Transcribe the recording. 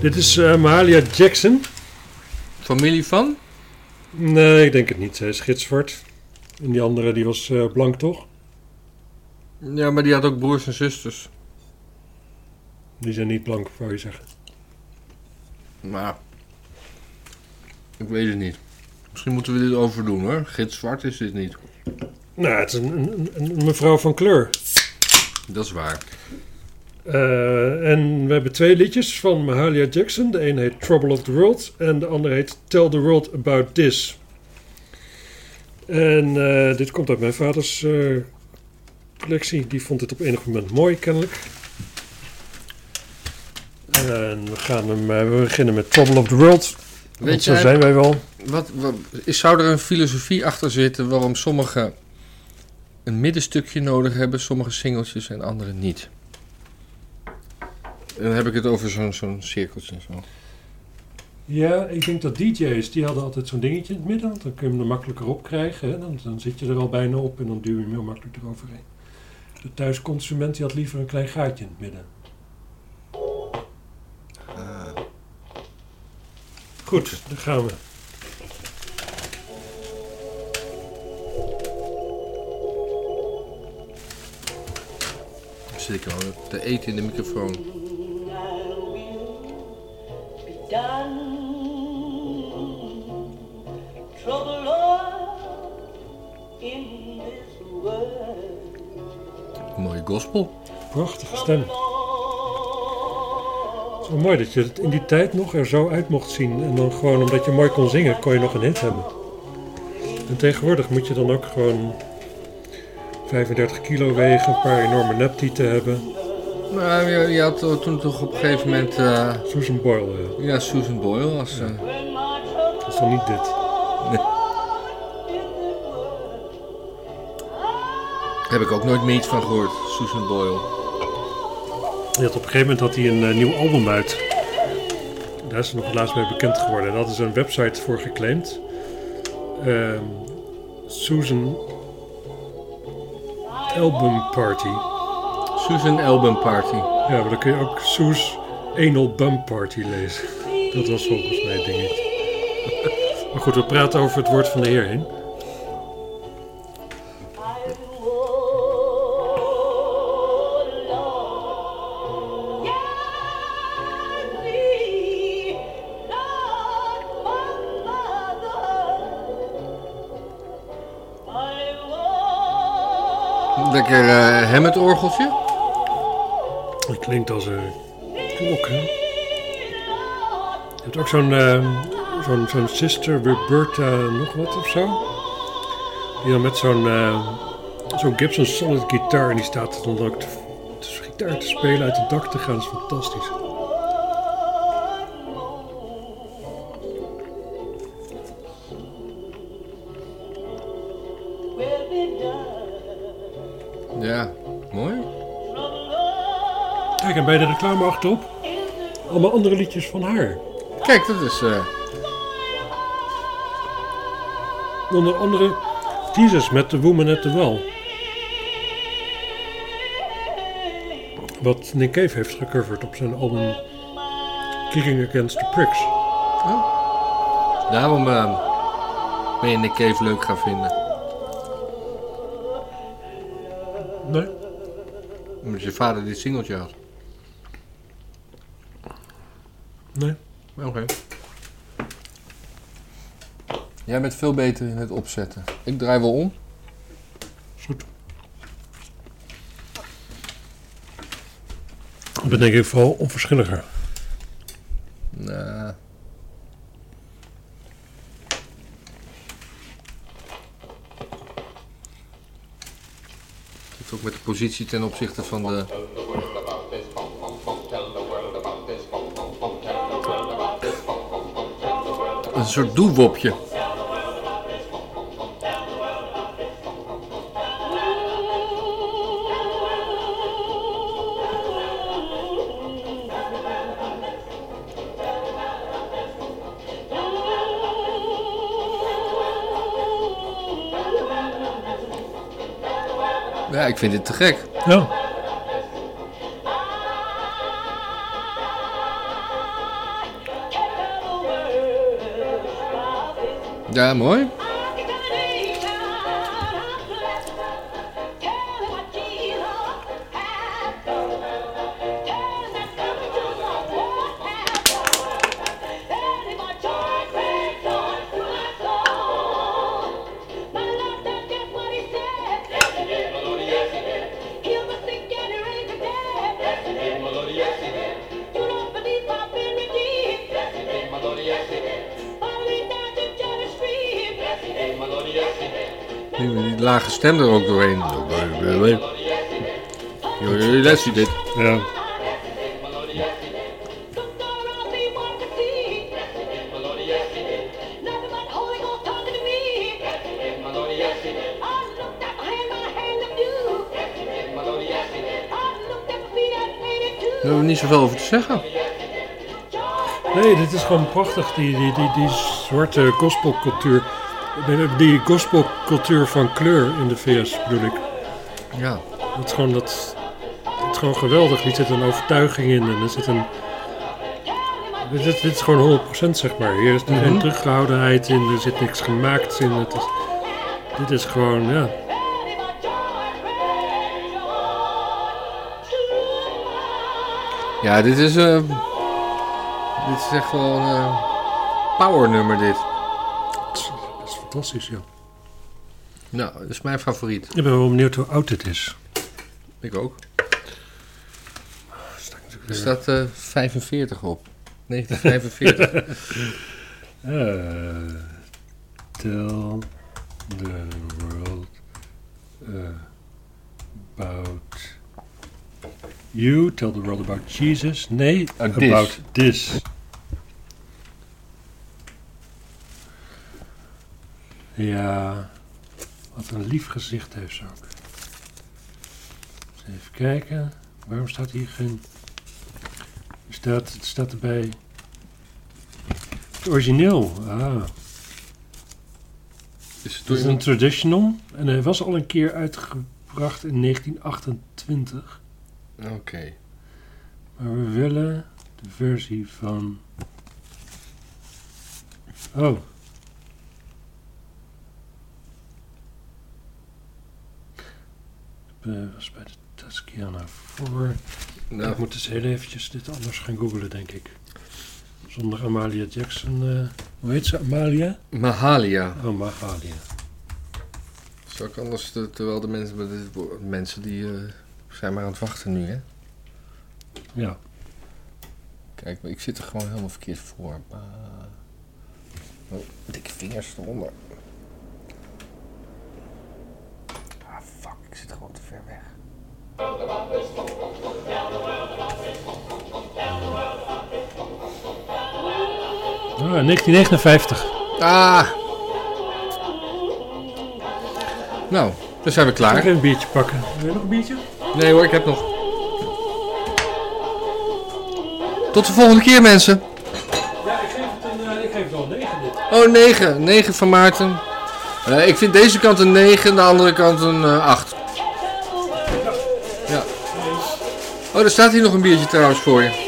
Dit is uh, Mahalia Jackson. Familie van? Nee, ik denk het niet. Zij is gitzwart. En die andere die was uh, blank, toch? Ja, maar die had ook broers en zusters. Die zijn niet blank, wou je zeggen. Nou, ik weet het niet. Misschien moeten we dit overdoen hoor. Gitzwart is dit niet. Nou, het is een, een, een mevrouw van kleur. Dat is waar. Uh, en we hebben twee liedjes van Mahalia Jackson. De een heet Trouble of the World en de andere heet Tell the World About This. En uh, dit komt uit mijn vaders uh, collectie. Die vond het op enig moment mooi, kennelijk. En we, gaan hem, we beginnen met Trouble of the World. Weet zo zijn wij wel. Wat, wat, zou er een filosofie achter zitten waarom sommigen een middenstukje nodig hebben, sommige singeltjes en andere niet? Dan heb ik het over zo'n zo'n cirkeltje zo. Ja, ik denk dat DJ's, die hadden altijd zo'n dingetje in het midden. Dan kun je hem er makkelijker op krijgen. Hè? Dan, dan zit je er al bijna op en dan duw je hem heel makkelijk eroverheen. De thuisconsument die had liever een klein gaatje in het midden. Uh. Goed, dan gaan we. zit ik al te eten in de microfoon. Mooie gospel. Prachtige stem. Zo mooi dat je het in die tijd nog er zo uit mocht zien. En dan gewoon omdat je mooi kon zingen, kon je nog een hit hebben. En tegenwoordig moet je dan ook gewoon 35 kilo wegen, een paar enorme neptieten hebben. Nou, je, je, had toen toch op een gegeven moment... Uh, Susan Boyle, ja. Ja, Susan Boyle als... Ja. Uh, dat is toch niet dit? Nee. Heb ik ook nooit meer iets van gehoord, Susan Boyle. Je had op een gegeven moment had hij een uh, nieuw album uit. Daar is ze nog het laatst mee bekend geworden. En daar hadden ze een website voor geclaimd. Uh, Susan Album Party. Susan Album Party. Ja, maar dan kun je ook Sue's Anal Bum Party lezen. Dat was volgens mij het dingetje. maar goed, we praten over het woord van de Heer heen. Lekker uh, hem het orgeltje. Het klinkt als een klok, hè? Je hebt ook zo'n uh, zo'n zo'n Sister Roberta nog wat of zo. Die dan met zo'n uh, zo'n Gibson Solid gitaar en die staat dan ook te, gitaar te spelen uit het dak te gaan. Dat is fantastisch. Kijk, en bij de reclame achterop allemaal andere liedjes van haar. Kijk, dat is... Uh... Onder andere Jesus met The Woman at the Well. Wat Nick Cave heeft gecoverd op zijn album Kicking Against the Pricks. Oh. Daarom uh, ben je Nick Cave leuk gaan vinden. Nee. Omdat je vader dit singeltje had. Nee. Oké. Okay. Jij bent veel beter in het opzetten. Ik draai wel om. Goed. Ik ben denk ik vooral onverschilliger. Nee. Het ook met de positie ten opzichte van de... Een soort doewopje. Ja, ik vind dit te gek. Ja. Ja, mooi. Die, die lage stem er ook doorheen. Jullie lessen dit. Ja. Daar hebben we niet zoveel over te zeggen. Nee, dit is gewoon prachtig. Die, die, die, die zwarte gospelcultuur. Die- gospelcultuur van kleur in de VS bedoel ik. Ja. Dat is gewoon, dat, het is gewoon geweldig. Hier zit een overtuiging in en er zit een... Dit, is gewoon 100% zeg maar. Hier is er geen Mhm. teruggehoudenheid in, er zit niks gemaakt in. Het is, dit is gewoon, ja... Ja, dit is, eh dit is echt wel een power nummer dit. Fantastisch, ja. Nou, dat is mijn favoriet. Ik ben wel benieuwd hoe oud dit is. Ik ook. Er staat eh 45 op. 1945. Uh, tell the world uh, about you. Tell the world about Jesus. Nee, Uh, about this. Ja, wat een lief gezicht heeft ze ook. Even kijken. Waarom staat hier geen... Staat, het staat erbij... Het origineel. Ah. is het Het is een traditional. En hij was al een keer uitgebracht in 1928. Oké. Maar we willen de versie van... Oh. Ik was bij de Tasciana voor. Nou, Ik moet dus heel eventjes dit anders gaan googlen, denk ik. Zonder Amalia Jackson. eh, hoe heet ze? Amalia? Mahalia. Oh, Mahalia. Zal ik anders, te- terwijl de mensen, wo- mensen die eh, zijn maar aan het wachten nu, hè? Ja. Kijk, ik zit er gewoon helemaal verkeerd voor. Oh, dikke vingers eronder. Ah, fuck, ik zit gewoon te ver weg. Ah, 1959. Ah! Nou, dan zijn we Ga ik klaar. even een biertje pakken. Wil je nog een biertje? Nee hoor, ik heb nog. Tot de volgende keer, mensen. Ja, ik geef het, een, ik geef het wel een 9 dit. Oh, 9. 9 van Maarten. Eh, ik vind deze kant een 9, de andere kant een eh 8. Oh, er staat hier nog een biertje trouwens voor je.